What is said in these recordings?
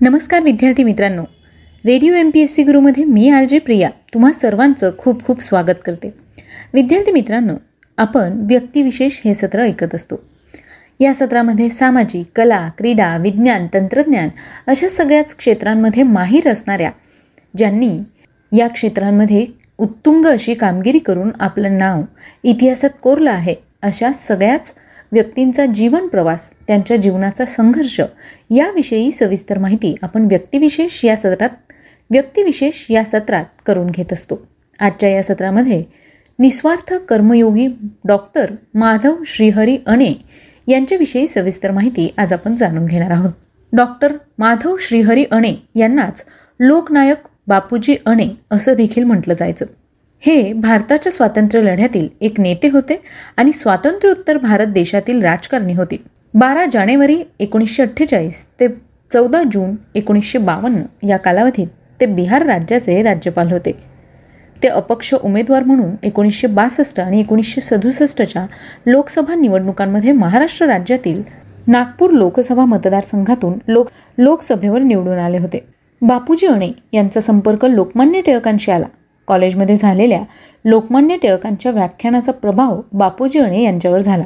नमस्कार विद्यार्थी मित्रांनो. Radio M P S C गुरुमध्ये मी आर जे प्रिया. तुम्हा सर्वांचं खूप खूप स्वागत करते. विद्यार्थी मित्रांनो आपण व्यक्तिविशेष हे सत्र ऐकत असतो. या सत्रामध्ये सामाजिक कला क्रीडा विज्ञान तंत्रज्ञान अशा सगळ्याच क्षेत्रांमध्ये माहीर असणाऱ्या ज्यांनी या क्षेत्रांमध्ये उत्तुंग अशी कामगिरी करून आपलं नाव इतिहासात कोरलं आहे अशा सगळ्याच व्यक्तींचा जीवन प्रवास त्यांच्या जीवनाचा संघर्ष याविषयी सविस्तर माहिती आपण व्यक्तिविशेष या सत्रात व्यक्तिविशेष या सत्रात करून घेत असतो. आजच्या या सत्रामध्ये निस्वार्थ कर्मयोगी डॉक्टर माधव श्रीहरी अणे यांच्याविषयी सविस्तर माहिती आज आपण जाणून घेणार आहोत. डॉक्टर माधव श्रीहरी अणे यांनाच लोकनायक बापूजी अणे असं देखील म्हटलं जायचं. हे भारताच्या स्वातंत्र्य लढ्यातील एक नेते होते आणि स्वातंत्र्योत्तर भारत देशातील राजकारणी होते. बारा जानेवारी एकोणीसशे अठ्ठेचाळीस ते चौदा जून एकोणीसशे बावन्न या कालावधीत ते बिहार राज्याचे राज्यपाल होते. ते अपक्ष उमेदवार म्हणून एकोणीसशे बासष्ट आणि एकोणीसशे सदुसष्टच्या लोकसभा निवडणुकांमध्ये महाराष्ट्र राज्यातील नागपूर लोकसभा मतदारसंघातून लोक लोकसभेवर निवडून आले होते. बापूजी अणे यांचा संपर्क लोकमान्य टिळकांशी आला. कॉलेजमध्ये झालेल्या लोकमान्य टिळकांच्या व्याख्यानाचा प्रभाव बापूजी अणे यांच्यावर झाला.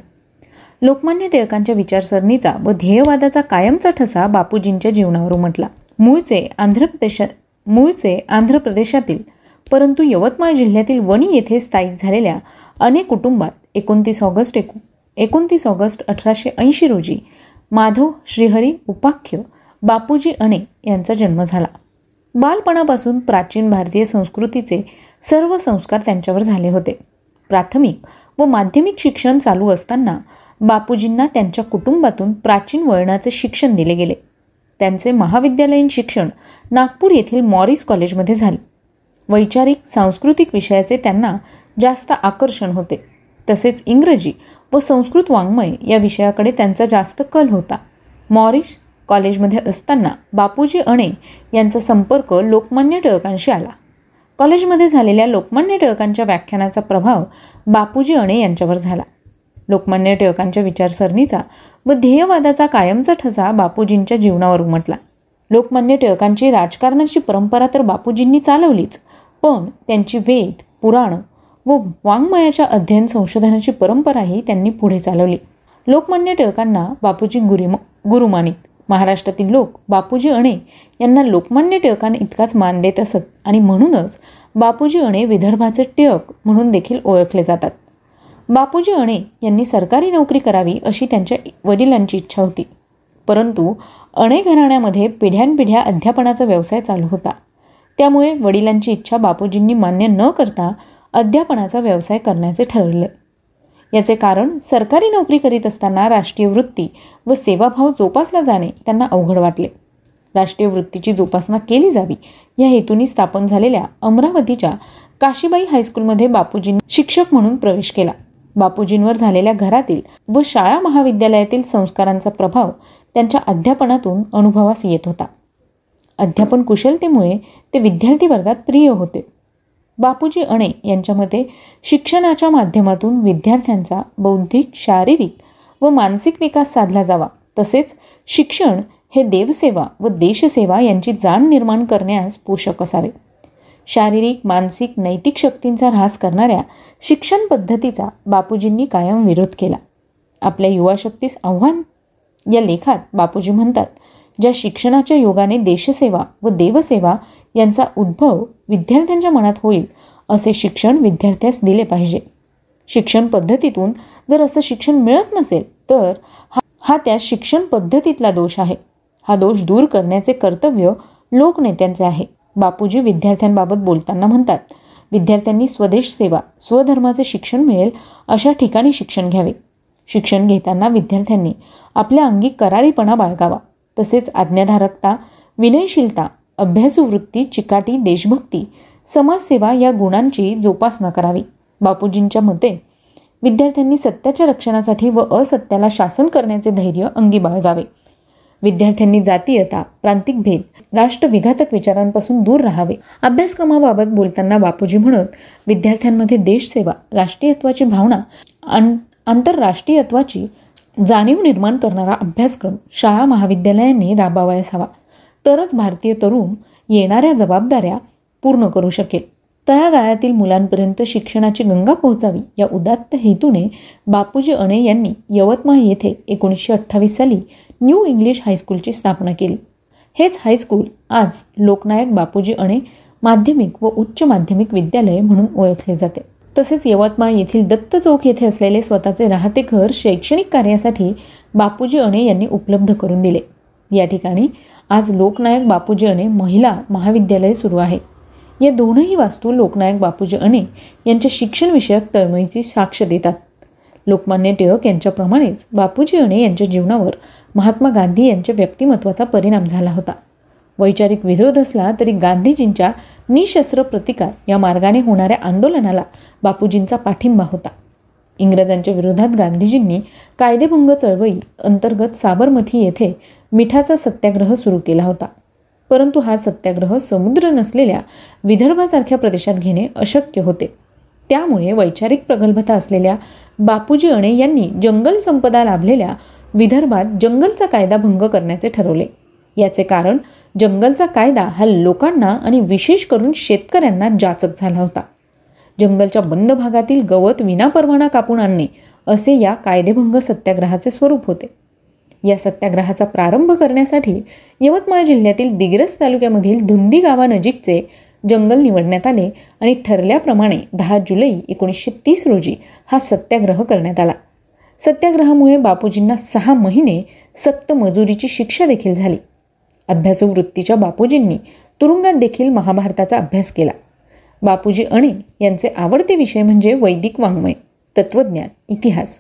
लोकमान्य टिळकांच्या विचारसरणीचा व ध्येयवादाचा कायमचा ठसा बापूजींच्या जीवनावर उमटला. मूळचे आंध्र प्रदेशात मूळचे आंध्र प्रदेशातील परंतु यवतमाळ जिल्ह्यातील वणी येथे स्थायिक झालेल्या अनेक कुटुंबात एकोणतीस ऑगस्ट एकू एकोणतीस ऑगस्ट अठराशे ऐंशी रोजी माधव श्रीहरी उपाख्य बापूजी अणे यांचा जन्म झाला. बालपणापासून प्राचीन भारतीय संस्कृतीचे सर्व संस्कार त्यांच्यावर झाले होते. प्राथमिक व माध्यमिक शिक्षण चालू असताना बापूजींना त्यांच्या कुटुंबातून प्राचीन वळणाचे शिक्षण दिले गेले. त्यांचे महाविद्यालयीन शिक्षण नागपूर येथील मॉरिस कॉलेजमध्ये झाले. वैचारिक सांस्कृतिक विषयाचे त्यांना जास्त आकर्षण होते. तसेच इंग्रजी व संस्कृत वाङ्मय या विषयाकडे त्यांचा जास्त कल होता. मॉरिस कॉलेजमध्ये असताना बापूजी अणे यांचा संपर्क लोकमान्य टिळकांशी आला. कॉलेजमध्ये झालेल्या लोकमान्य टिळकांच्या व्याख्यानाचा प्रभाव बापूजी अणे यांच्यावर झाला. लोकमान्य टिळकांच्या विचारसरणीचा व ध्येयवादाचा कायमचा ठसा बापूजींच्या जीवनावर उमटला. लोकमान्य टिळकांची राजकारणाची परंपरा तर बापूजींनी चालवलीच पण त्यांची वेद पुराण व वाङ्मयाच्या अध्ययन संशोधनाची परंपराही त्यांनी पुढे चालवली. लोकमान्य टिळकांना बापूजी गुरु गुरुमानित. महाराष्ट्रातील लोक बापूजी अणे यांना लोकमान्य टिळकांना इतकाच मान देत असत. आणि म्हणूनच बापूजी अणे विदर्भाचे टिळक म्हणून देखील ओळखले जातात. बापूजी अणे यांनी सरकारी नोकरी करावी अशी त्यांच्या वडिलांची इच्छा होती. परंतु अणे घराण्यामध्ये पिढ्यानपिढ्या अध्यापनाचा व्यवसाय चालू होता. त्यामुळे वडिलांची इच्छा बापूजींनी मान्य न करता अध्यापनाचा व्यवसाय करण्याचे ठरवले याचे कारण सरकारी नोकरी करीत असताना राष्ट्रीय वृत्ती व सेवाभाव जोपासला जाणे त्यांना अवघड वाटले. राष्ट्रीय वृत्तीची जोपासना केली जावी या हेतूने स्थापन झालेल्या अमरावतीच्या काशीबाई हायस्कूलमध्ये बापूजींनी शिक्षक म्हणून प्रवेश केला. बापूजींवर झालेल्या घरातील व शाळा महाविद्यालयातील संस्कारांचा प्रभाव त्यांच्या अध्यापनातून अनुभवास येत होता. अध्यापन कुशलतेमुळे ते विद्यार्थी वर्गात प्रिय होते. बापूजी अणे यांच्या मते शिक्षणाच्या माध्यमातून विद्यार्थ्यांचा बौद्धिक शारीरिक व मानसिक विकास साधला जावा. तसेच शिक्षण हे देवसेवा व देशसेवा यांची जाण निर्माण करण्यास पोषक असावे. शारीरिक मानसिक नैतिक शक्तींचा ऱ्हास करणाऱ्या शिक्षण पद्धतीचा बापूजींनी कायम विरोध केला. आपल्या युवाशक्तीस आव्हान? या लेखात बापूजी म्हणतात ज्या शिक्षणाच्या योगाने देशसेवा व देवसेवा यांचा उद्भव विद्यार्थ्यांच्या मनात होईल असे शिक्षण विद्यार्थ्यास दिले पाहिजे. शिक्षण पद्धतीतून जर असं शिक्षण मिळत नसेल तर हा हा त्या शिक्षण पद्धतीतला दोष आहे. हा दोष दूर करण्याचे कर्तव्य लोकनेत्यांचे आहे. बापूजी विद्यार्थ्यांबाबत बोलताना म्हणतात विद्यार्थ्यांनी स्वदेश सेवा स्वधर्माचे शिक्षण मिळेल अशा ठिकाणी शिक्षण घ्यावे. शिक्षण घेताना विद्यार्थ्यांनी आपल्या अंगी करारीपणा बाळगावा. तसेच आज्ञाधारकता विनयशीलता अभ्यासू वृत्ती चिकाटी देशभक्ती समाजसेवा या गुणांची जोपासना करावी. बापूजींच्या मते विद्यार्थ्यांनी सत्याच्या रक्षणासाठी व असत्याला शासन करण्याचे धैर्य अंगी बाळगावे. विद्यार्थ्यांनी जातीयता प्रांतिक भेद राष्ट्रविघातक विचारांपासून दूर राहावे. अभ्यासक्रमाबाबत बोलताना बापूजी म्हणत विद्यार्थ्यांमध्ये देशसेवा राष्ट्रीयत्वाची भावना आंतरराष्ट्रीयत्वाची जाणीव निर्माण करणारा अभ्यासक्रम शाळा महाविद्यालयांनी राबावयास हवा तरच भारतीय तरुण येणाऱ्या जबाबदाऱ्या पूर्ण करू शकेल. तळागाळातील मुलांपर्यंत शिक्षणाची गंगा पोहोचावी या उदात्त हेतूने बापूजी अणे यांनी यवतमाळ येथे एकोणीसशे अठ्ठावीस साली न्यू इंग्लिश हायस्कूलची स्थापना केली. हेच हायस्कूल आज लोकनायक बापूजी अणे माध्यमिक व उच्च माध्यमिक विद्यालय म्हणून ओळखले जाते. तसेच यवतमाळ येथील दत्त चौक येथे असलेले स्वतःचे राहते घर शैक्षणिक कार्यासाठी बापूजी अणे यांनी उपलब्ध करून दिले. या ठिकाणी आज लोकनायक बापूजी अणे महिला महाविद्यालय सुरू आहे. या दोनही वास्तू लोकनायक बापूजी अणे यांच्या शिक्षणविषयक तळमळीची साक्ष देतात. लोकमान्य टिळक यांच्याप्रमाणेच बापूजी अणे यांच्या जीवनावर महात्मा गांधी यांच्या व्यक्तिमत्वाचा परिणाम झाला होता. वैचारिक विरोध असला तरी गांधीजींच्या निशस्त्र प्रतिकार या मार्गाने होणाऱ्या आंदोलनाला बापूजींचा पाठिंबा होता. इंग्रजांच्या विरोधात गांधीजींनी कायदेभंग चळवळी अंतर्गत साबरमती येथे मिठाचा सत्याग्रह सुरू केला होता. परंतु हा सत्याग्रह समुद्र नसलेल्या विदर्भासारख्या प्रदेशात घेणे अशक्य होते. त्यामुळे वैचारिक प्रगल्भता असलेल्या बापूजी अणे यांनी जंगल संपदा लाभलेल्या विदर्भात जंगलचा कायदा भंग करण्याचे ठरवले. याचे कारण जंगलचा कायदा हा लोकांना आणि विशेष करून शेतकऱ्यांना जाचक झाला होता. जंगलच्या बंद भागातील गवत विनापरवाना कापून आणणे असे या कायदेभंग सत्याग्रहाचे स्वरूप होते. या सत्याग्रहाचा प्रारंभ करण्यासाठी यवतमाळ जिल्ह्यातील दिग्रस तालुक्यामधील धुंदी गावानजीकचे जंगल निवडण्यात आले आणि ठरल्याप्रमाणे दहा जुलै एकोणीसशे तीस रोजी हा सत्याग्रह करण्यात आला. सत्याग्रहामुळे बापूजींना सहा महिने सक्त मजुरीची शिक्षा देखील झाली. अभ्यासू वृत्तीच्या बापूजींनी तुरुंगात देखील महाभारताचा अभ्यास केला. बापूजी अणे यांचे आवडते विषय म्हणजे वैदिक वाङ्मय तत्त्वज्ञान इतिहास.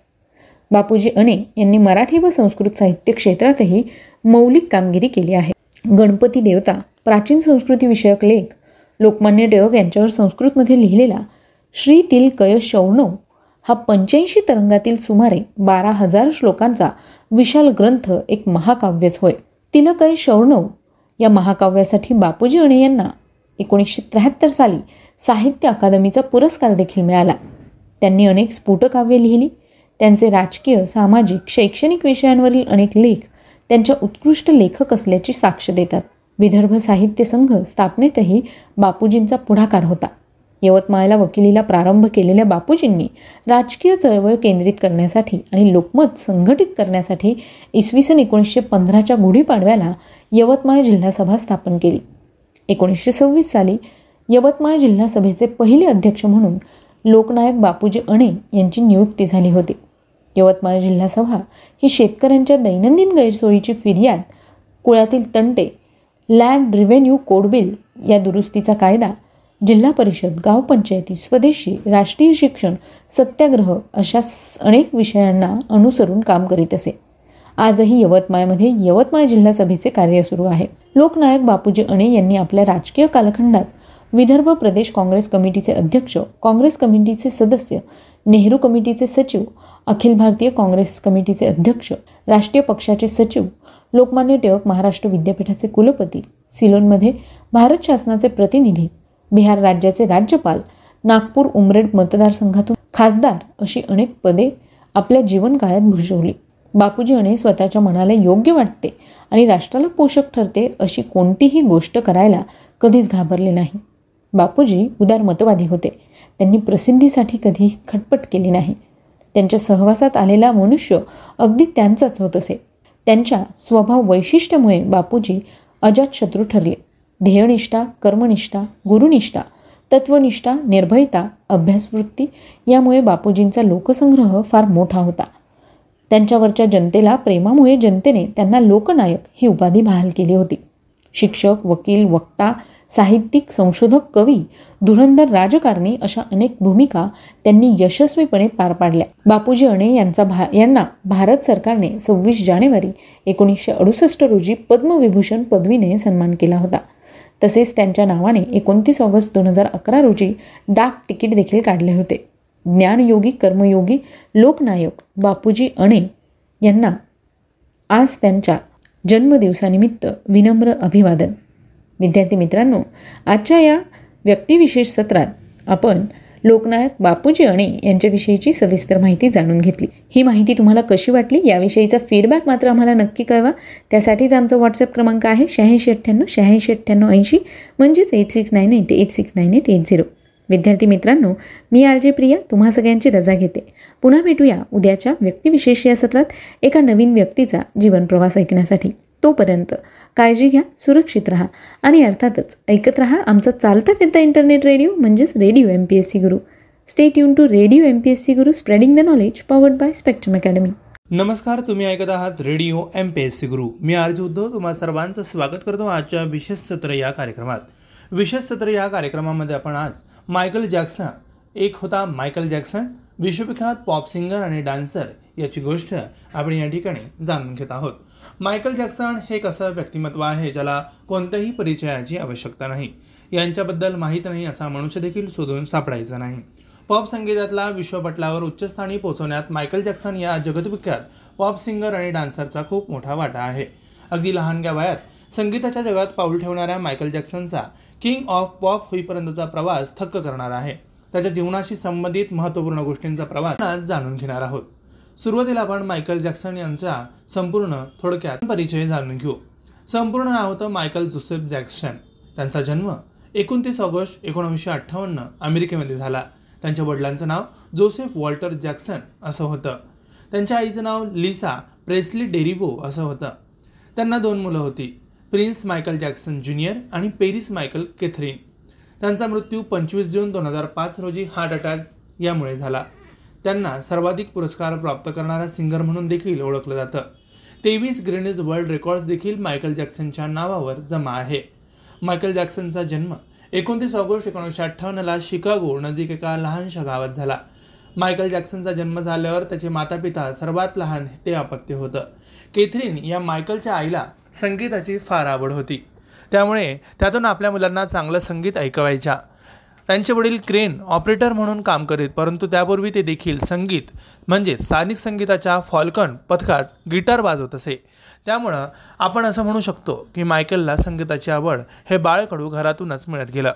बापूजी अणे यांनी मराठी व संस्कृत साहित्य क्षेत्रातही मौलिक कामगिरी केली आहे. गणपती देवता प्राचीन संस्कृतीविषयक लेख लोकमान्य टिळक यांच्यावर संस्कृतमध्ये लिहिलेला श्री तिल कय शौणव हा पंच्याऐंशी तरंगातील सुमारे बारा हजार श्लोकांचा विशाल ग्रंथ एक महाकाव्यच होय. तिलकय शौणव या महाकाव्यासाठी बापूजी अणे यांना एकोणीसशे त्र्याहत्तर साली साहित्य अकादमीचा पुरस्कार देखील मिळाला. त्यांनी अनेक स्फुटकाव्ये लिहिली त्यांचे राजकीय सामाजिक शैक्षणिक विषयांवरील अनेक लेख त्यांच्या उत्कृष्ट लेखक असल्याची साक्ष देतात. विदर्भ साहित्य संघ स्थापनेतही बापूजींचा पुढाकार होता. यवतमाळला वकिलीला प्रारंभ केलेल्या बापूजींनी राजकीय चळवळ केंद्रित करण्यासाठी आणि लोकमत संघटित करण्यासाठी इसवी सन एकोणीसशे पंधराच्या गुढीपाडव्याला यवतमाळ जिल्हा सभा स्थापन केली. एकोणीसशे सव्वीस साली यवतमाळ जिल्हा सभेचे पहिले अध्यक्ष म्हणून लोकनायक बापूजी अणे यांची नियुक्ती झाली होती. यवतमाळ जिल्हा सभा ही शेतकऱ्यांच्या दैनंदिन गैरसोयीची फिर्याद कुळातील तंटे लँड रिव्हेन्यू कोडबिल या दुरुस्तीचा कायदा जिल्हा परिषद गावपंचायती स्वदेशी राष्ट्रीय शिक्षण सत्याग्रह अशा अनेक विषयांना अनुसरून काम करीत असे. आजही यवतमाळमध्ये यवतमाळ जिल्हा सभेचे कार्य सुरू आहे. लोकनायक बापूजी अणे यांनी आपल्या राजकीय कालखंडात विदर्भ प्रदेश काँग्रेस कमिटीचे अध्यक्ष काँग्रेस कमिटीचे सदस्य नेहरू कमिटीचे सचिव अखिल भारतीय काँग्रेस कमिटीचे अध्यक्ष राष्ट्रीय पक्षाचे सचिव लोकमान्य टिळक महाराष्ट्र विद्यापीठाचे कुलपती सिलोनमध्ये भारत शासनाचे प्रतिनिधी बिहार राज्याचे राज्यपाल नागपूर उमरेड मतदारसंघातून खासदार अशी अनेक पदे आपल्या जीवनकाळात भूषवली. बापूजी अणे स्वतःच्या मनाला योग्य वाटते आणि राष्ट्राला पोषक ठरते अशी कोणतीही गोष्ट करायला कधीच घाबरले नाही. बापूजी उदार मतवादी होते. त्यांनी प्रसिद्धीसाठी कधी खटपट केली नाही. त्यांच्या सहवासात आलेला मनुष्य अगदी त्यांचाच होत असे. त्यांच्या स्वभाव वैशिष्ट्यामुळे बापूजी अजातशत्रू ठरले. ध्येयनिष्ठा कर्मनिष्ठा गुरुनिष्ठा तत्वनिष्ठा निर्भयता अभ्यासवृत्ती यामुळे बापूजींचा लोकसंग्रह फार मोठा होता. त्यांच्यावरच्या जनतेला प्रेमामुळे जनतेने त्यांना लोकनायक ही उपाधी बहाल केली होती. शिक्षक वकील वक्ता साहित्यिक संशोधक कवी धुरंधर राजकारणी अशा अनेक भूमिका त्यांनी यशस्वीपणे पार पाडल्या. बापूजी अणे यांचा भा यांना भारत सरकारने सव्वीस जानेवारी एकोणीसशे अडुसष्ट रोजी पद्मविभूषण पदवीने सन्मान केला होता. तसेच त्यांच्या नावाने एकोणतीस ऑगस्ट दोन हजार अकरा रोजी डाक तिकीट देखील काढले होते. ज्ञानयोगी कर्मयोगी लोकनायक बापूजी अणे यांना आज त्यांच्या जन्मदिवसानिमित्त विनम्र अभिवादन. विद्यार्थी मित्रांनो आजच्या या व्यक्तिविशेष सत्रात आपण लोकनायक बापूजी अणे यांच्याविषयीची सविस्तर माहिती जाणून घेतली. ही माहिती तुम्हाला कशी वाटली? याविषयीचा फीडबॅक मात्र आम्हाला नक्की कळवा. त्यासाठीच आमचा व्हॉट्सअप क्रमांक आहे शहाऐंशी अठ्ठ्याण्णव शहाऐंशी अठ्ठ्याण्णव ऐंशी म्हणजेच eight six nine eight eight six nine eight eight zero विद्यार्थी मित्रांनो मी आर जे प्रिया तुम्हा सगळ्यांची रजा घेते. पुन्हा भेटूया उद्याच्या व्यक्तिविशेष या सत्रात एका नवीन व्यक्तीचा जीवनप्रवास ऐकण्यासाठी. तोपर्यंत काळजी घ्या सुरक्षित राहा. आणि अर्थातच ऐकत राहा आमचा चालता फिरता इंटरनेट रेडिओ म्हणजेच radio M P S C Guru stay युन to radio M P S C Guru spreading the knowledge powered by Spectrum Academy नमस्कार तुम्ही ऐकत आहात radio M P S C Guru मी आरजी उद्धव तुम्हा सर्वांचं स्वागत करतो आजच्या विशेष सत्र या कार्यक्रमात. विशेष सत्र या कार्यक्रमामध्ये आपण आज मायकल जॅक्सन एक होता मायकल जॅक्सन विश्वविख्यात पॉप सिंगर आणि डान्सर याची गोष्ट आपण या ठिकाणी जाणून घेत आहोत. मायकल जॅक्सन हे एक असं व्यक्तिमत्व आहे ज्याला कोणत्याही परिचयाची आवश्यकता नाही. यांच्याबद्दल माहीत नाही असा मनुष्य देखील शोधून सापडायचा नाही. पॉप संगीतातला विश्वपटलावर उच्चस्थानी पोहोचवण्यात मायकल जॅक्सन या जगतविख्यात पॉप सिंगर आणि डान्सरचा खूप मोठा वाटा आहे. अगदी लहानग्या वयात संगीताच्या जगात पाऊल ठेवणाऱ्या मायकल जॅक्सनचा किंग ऑफ पॉप होईपर्यंतचा प्रवास थक्क करणार आहे. त्याच्या जीवनाशी संबंधित महत्त्वपूर्ण गोष्टींचा प्रवास जाणून घेणार आहोत. सुरुवातीला आपण मायकल जॅक्सन यांचा संपूर्ण थोडक्यात परिचय जाणून घेऊ. संपूर्ण नाव होतं मायकल जोसेफ जॅक्सन. त्यांचा जन्म एकोणतीस ऑगस्ट एकोणीसशे अठ्ठावन्न अमेरिकेमध्ये झाला. त्यांच्या वडिलांचं नाव जोसेफ वॉल्टर जॅक्सन असं होतं. त्यांच्या आईचं नाव लिसा प्रेस्ली डेरिबो असं होतं. त्यांना दोन मुलं होती प्रिन्स मायकल जॅक्सन ज्युनियर आणि पेरिस मायकल केथरीन. त्यांचा मृत्यू पंचवीस जून दोन हजार पाच रोजी हार्ट अटॅक यामुळे झाला. त्यांना सर्वाधिक पुरस्कार प्राप्त करणारा सिंगर म्हणून देखील ओळखलं जातं. तेवीस ग्रेनिज वर्ल्ड रेकॉर्ड्स देखील मायकल जॅक्सनच्या नावावर जमा आहे. मायकल जॅक्सनचा जन्म एकोणतीस ऑगस्ट एकोणीसशे अठ्ठावन्नला शिकागो नजीक एका लहानशा गावात झाला. मायकल जॅक्सनचा जन्म झाल्यावर त्याचे मातापिता सर्वात लहान ते अपत्य होतं. केथरीन या मायकलच्या आईला संगीताची फार आवड होती. त्यामुळे त्यातून आपल्या मुलांना चांगलं संगीत ऐकवायच्या. त्यांचे वडील क्रेन ऑपरेटर म्हणून काम करीत परंतु त्यापूर्वी ते देखील संगीत म्हणजे स्थानिक संगीताच्या फॉल्कन पथकात गिटार वाजवत असे. त्यामुळं आपण असं म्हणू शकतो की मायकलला संगीताची आवड हे बाळकडू घरातूनच मिळत गेलं.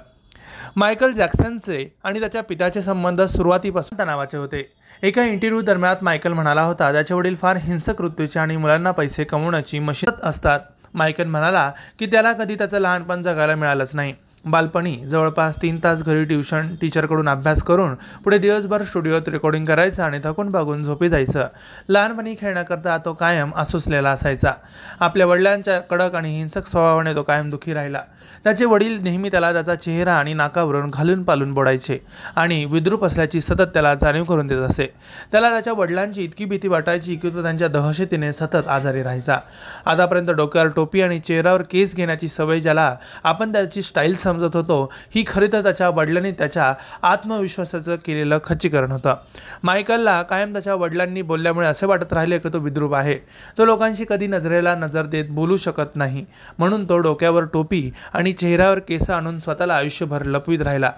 मायकल जॅक्सनचे आणि त्याच्या पित्याचे संबंध सुरुवातीपासून तणावाचे होते. एका इंटरव्ह्यू दरम्यान मायकल म्हणाला होता त्याचे वडील फार हिंसक वृत्तीचे आणि मुलांना पैसे कमवण्याची मशीत असतात. मायकल म्हणाला की त्याला कधी त्याचं लहानपण जगायला मिळालंच नाही. बालपणी जवळपास तीन तास घरी ट्युशन टीचरकडून अभ्यास करून पुढे दिवसभर स्टुडिओत रेकॉर्डिंग करायचं आणि थकून भागून झोपी जायचं. लहानपणी खेळण्याकरता तो कायम असुसलेला असायचा. आपल्या वडिलांच्या कडक आणि हिंसक स्वभावाने तो कायम दुखी राहिला. त्याचे वडील नेहमी त्याला त्याचा चेहरा आणि नाकावरून घालून पालून बोडायचे आणि विद्रूप असल्याची सतत त्याला जाणीव करून देत असे. त्याला त्याच्या वडिलांची इतकी भीती वाटायची की तो त्यांच्या दहशतीने सतत आजारी राहायचा. आतापर्यंत डोक्यावर टोपी आणि चेहऱ्यावर केस घेण्याची सवय ज्याला आपण त्याची स्टाईल समजत होतो. ही खरी तर त्याच्या वडिलांनी त्याच्या आत्मविश्वासाचं केलेलं खच्चीकरण होतं. मायकलला कायम त्याच्या वडिलांनी बोलल्यामुळे असे वाटत राहिले की तो विद्रूप आहे. तो लोकांशी कधी नजरेला नजर देत बोलू शकत नाही. म्हणून तो डोक्यावर टोपी आणि चेहऱ्यावर केस आणून स्वतःला आयुष्यभर लपवीत राहिला.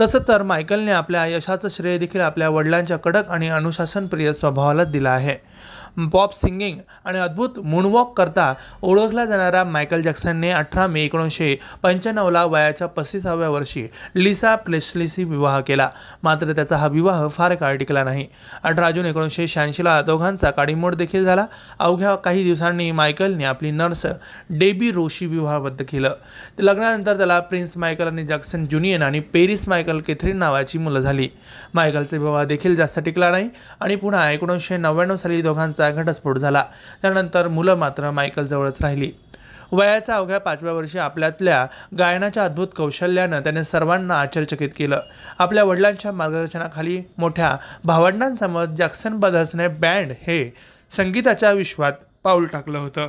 तसं तर मायकलने आपल्या यशाचं श्रेय देखील आपल्या वडिलांच्या कडक आणि अनुशासनप्रिय स्वभावाला दिला आहे. बॉब सिंगिंग आणि अद्भुत मूनवॉक करता ओळखला जाणारा मायकल जॅक्सनने अठरा मे एकोणीसशे पंच्याण्णवला वयाच्या पस्तीसाव्या वर्षी लिसा प्लेसलीशी विवाह केला. मात्र त्याचा हा विवाह फार काळ टिकला नाही. अठरा जून एकोणीसशे शहाऐंशीला दोघांचा काडीमोड देखील झाला. अवघ्या काही दिवसांनी मायकलने आपली नर्स डेबी रोशी विवाहबद्ध केलं. लग्नानंतर त्याला प्रिन्स मायकल आणि जॅक्सन ज्युनियन आणि पेरिस मायकल केथरीन नावाची मुलं झाली. मायकलचा विवाह देखील जास्त टिकला नाही आणि पुन्हा एकोणीसशे नव्याण्णव साली दोघांचा घटस्फोट झाला. त्यानंतर मुलं मात्र मायकलजवळच राहिली. वयाच्या अवघ्या पाचव्या वर्षी आपल्यातल्या गायनाच्या अद्भुत कौशल्यानं त्याने सर्वांना आश्चर्यचकित केलं. आपल्या वडिलांच्या मार्गदर्शनाखाली मोठ्या भावंडांसमोर जॅक्सन ब्रदर्सने बँड हे संगीताच्या विश्वात पाऊल टाकलं होतं.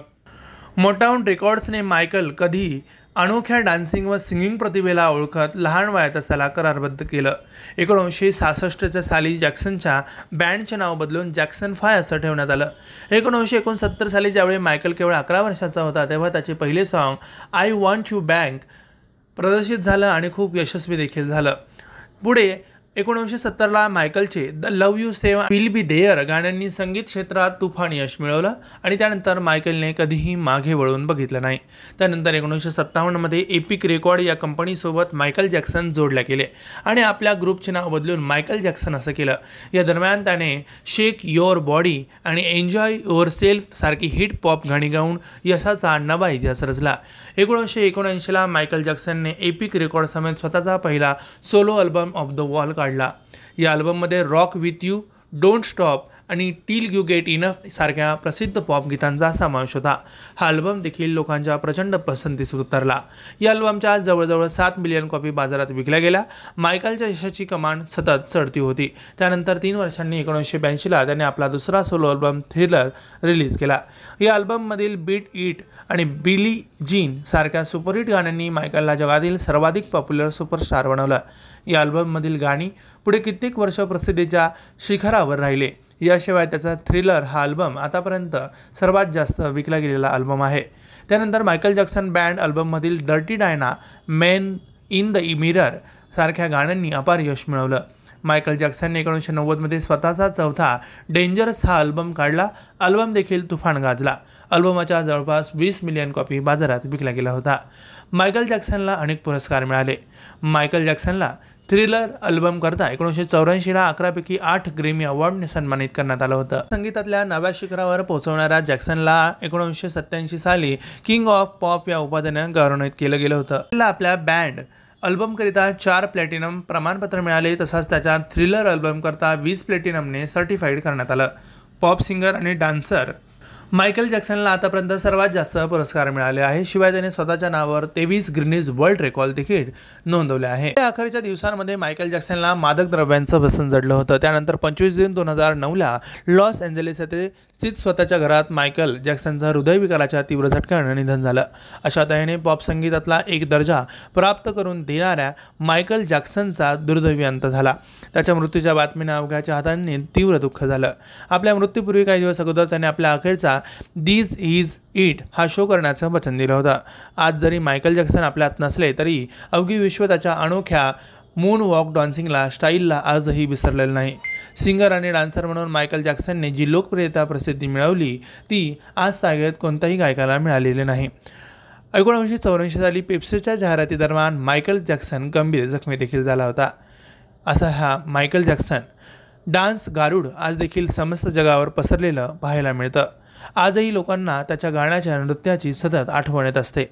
मोटाऊन रेकॉर्ड्सने मायकल कधी अनोख्या डान्सिंग व सिंगिंग प्रतिभेला ओळखत लहान वयातच त्याला करारबद्ध केलं. एकोणीसशे सहासष्टच्या साली जॅक्सनच्या बँडचे नाव बदलून जॅक्सन फाय असं ठेवण्यात आलं. एकोणीसशे एकोणसत्तर साली ज्यावेळी मायकल केवळ अकरा वर्षाचा होता तेव्हा त्याचे पहिले song I want you back प्रदर्शित झालं आणि खूप यशस्वी देखील झालं. पुढे एकोणीसशे सत्तरला मायकलचे the love you save will be there गाण्यांनी संगीत क्षेत्रात तुफान यश मिळवलं आणि त्यानंतर मायकलने कधीही मागे वळून बघितलं नाही. त्यानंतर एकोणीसशे सत्तावन्नमध्ये एपिक रेकॉर्ड या कंपनीसोबत मायकल जॅक्सन जोडल्या गेले आणि आपल्या ग्रुपचे नाव बदलून मायकल जॅक्सन असं केलं. या दरम्यान त्याने शेक युअर बॉडी आणि एन्जॉय युअर सेल्फ सारखी हिट पॉप गाणी गाऊन यशाचा नवा इतिहास रचला. एकोणीसशे एकोणऐंशीला मायकल जॅक्सनने एपिक रेकॉर्ड समेत स्वतःचा पहिला solo album off the wall काढला. या अल्बममध्ये rock with you don't stop आणि टील यू गेट इनफ सारख्या प्रसिद्ध पॉप गीतांचा समावेश होता. हा अल्बम देखील लोकांच्या प्रचंड पसंतीस उतरला. या अल्बमच्या जवळजवळ सात मिलियन कॉपी बाजारात विकल्या गेल्या. मायकलच्या यशाची कमान सतत चढती होती. त्यानंतर तीन वर्षांनी एकोणीसशे ब्याऐंशीला त्याने आपला दुसरा सोलो अल्बम थ्रिलर रिलीज केला. या अल्बममधील बीट इट आणि बिली जीन सारख्या सुपरहिट गाण्यांनी मायकलला जगातील सर्वाधिक पॉप्युलर सुपरस्टार बनवलं. या अल्बममधील गाणी पुढे कित्येक वर्ष प्रसिद्धीच्या शिखरावर राहिले. याशिवाय त्याचा थ्रिलर हा अल्बम आतापर्यंत सर्वात जास्त विकला गेलेला अल्बम आहे. त्यानंतर Michael Jackson band अल्बममधील dirty Diana man in the mirror सारख्या गाण्यांनी अपार यश मिळवलं. मायकल जॅक्सनने एकोणीसशे नव्वदमध्ये स्वतःचा चौथा डेंजरस हा अल्बम काढला. अल्बम देखील तुफान गाजला. अल्बमाच्या जवळपास वीस मिलियन कॉपी बाजारात विकला गेला होता. मायकल जॅक्सनला अनेक पुरस्कार मिळाले. मायकल जॅक्सनला थ्रिलर अल्बम करता एकोणीसशे चौऱ्याऐंशीला अकरापैकी आठ ग्रेमी अवॉर्डने सन्मानित करण्यात आलं होतं. संगीतातल्या नव्या शिखरावर पोहोचवणाऱ्या जॅक्सनला एकोणीसशे सत्त्याऐंशी साली किंग ऑफ पॉप या उपाध्यानं गौरवण्यात केलं गेलं होतं. त्याला आपल्या बँड अल्बमकरिता चार प्लॅटिनम प्रमाणपत्र मिळाले तसंच त्याच्या थ्रिलर अल्बमकरता वीस प्लॅटिनमने सर्टिफाईड करण्यात आलं. पॉप सिंगर आणि डान्सर मायकल जॅक्सनला आतापर्यंत सर्वात जास्त पुरस्कार मिळाले आहे शिवाय त्याने स्वतःच्या नावावर तेवीस ग्रिनीज वर्ल्ड रेकॉर्ड देखील नोंदवले आहे. त्या अखेरच्या दिवसांमध्ये मायकल जॅक्सनला मादक द्रव्यांचं व्यसन जडलं होतं. त्यानंतर पंचवीस जून दोन हजार नऊला लॉस एंजेलिस येथे स्थित स्वतःच्या घरात मायकल जॅक्सनचा हृदयविकाराच्या तीव्र झटक्यानं निधन झालं. अशा तऱ्हेने पॉप संगीतातला एक दर्जा प्राप्त करून देणाऱ्या मायकल जॅक्सनचा दुर्दैवी अंत झाला. त्याच्या मृत्यूच्या बातमीनं अवघ्या चाहत्यांनी तीव्र दुःख झालं. आपल्या मृत्यूपूर्वी काही दिवस अगोदर त्याने आपल्या अखेरचा दिस इज इट हा शो करण्याचं वचन दिलं होतं. आज जरी मायकल जॅक्सन आपल्यात नसले तरी अवघी विश्व त्याच्या अनोख्या मून वॉक डान्सिंगला स्टाईलला आजही विसरलेलं नाही. सिंगर आणि डान्सर म्हणून मायकल जॅक्सनने जी लोकप्रियता प्रसिद्धी मिळवली ती आज तागेत कोणत्याही गायकाला मिळालेली नाही. एकोणीसशे चौऱ्याऐंशी साली पेप्सीच्या जाहिरातीदरम्यान मायकल जॅक्सन गंभीर जखमी देखील झाला होता. असा हा मायकल जॅक्सन. डान्स गारुड आज देखील समस्त जगावर पसरलेलं पाहायला मिळतं. आजही लोकांना त्याच्या गाण्याच्या नृत्याची सतत आठवण येत असते.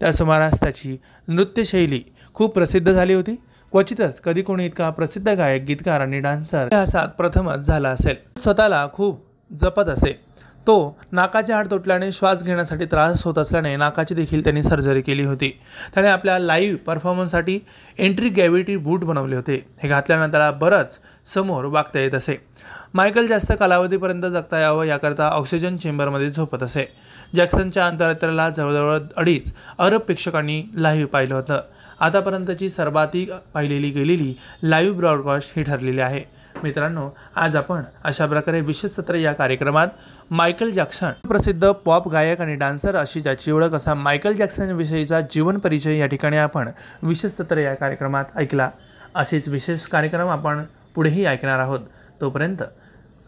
त्या सुमारास त्याची नृत्यशैली खूप प्रसिद्ध झाली होती. क्वचितच कधी कोणी इतका प्रसिद्ध गायक गीतकार आणि डान्सर इतिहासात प्रथमच झाला असेल. स्वतःला खूप जपत असे. तो नाकाचे हाड तुटल्याने श्वास घेण्यासाठी त्रास होत असल्याने नाकाची देखील त्यांनी सर्जरी केली होती. त्याने आपल्या लाईव्ह परफॉर्मन्ससाठी एंट्री गॅव्हिटी बूट बनवले होते. हे घातल्यानं त्याला बरंच समोर वागता येत असे. मायकल जास्त कालावधीपर्यंत जगता यावं याकरता ऑक्सिजन चेंबरमध्ये झोपत असे. जॅक्सनच्या अंतराळाला जवळजवळ अडीच अरब प्रेक्षकांनी लाईव्ह पाहिलं होतं. आतापर्यंतची सर्वाधिक पाहिलेली गेलेली लाईव्ह ब्रॉडकास्ट ही ठरलेली आहे. मित्रांनो आज आपण अशा प्रकारे विशेष सत्र या कार्यक्रमात मायकल जॅक्सन. प्रसिद्ध पॉप गायक आणि डान्सर अशी ज्याची ओळख असा मायकल जॅक्सन विषयीचा जीवन परिचय या ठिकाणी आपण विशेष सत्र या कार्यक्रमात ऐकला. असेच विशेष कार्यक्रम आपण पुढेही ऐकणार आहोत. तोपर्यंत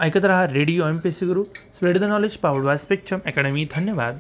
ऐकत रहा radio M P C Guru. Spread the knowledge powered by Spectrum Academy. धन्यवाद.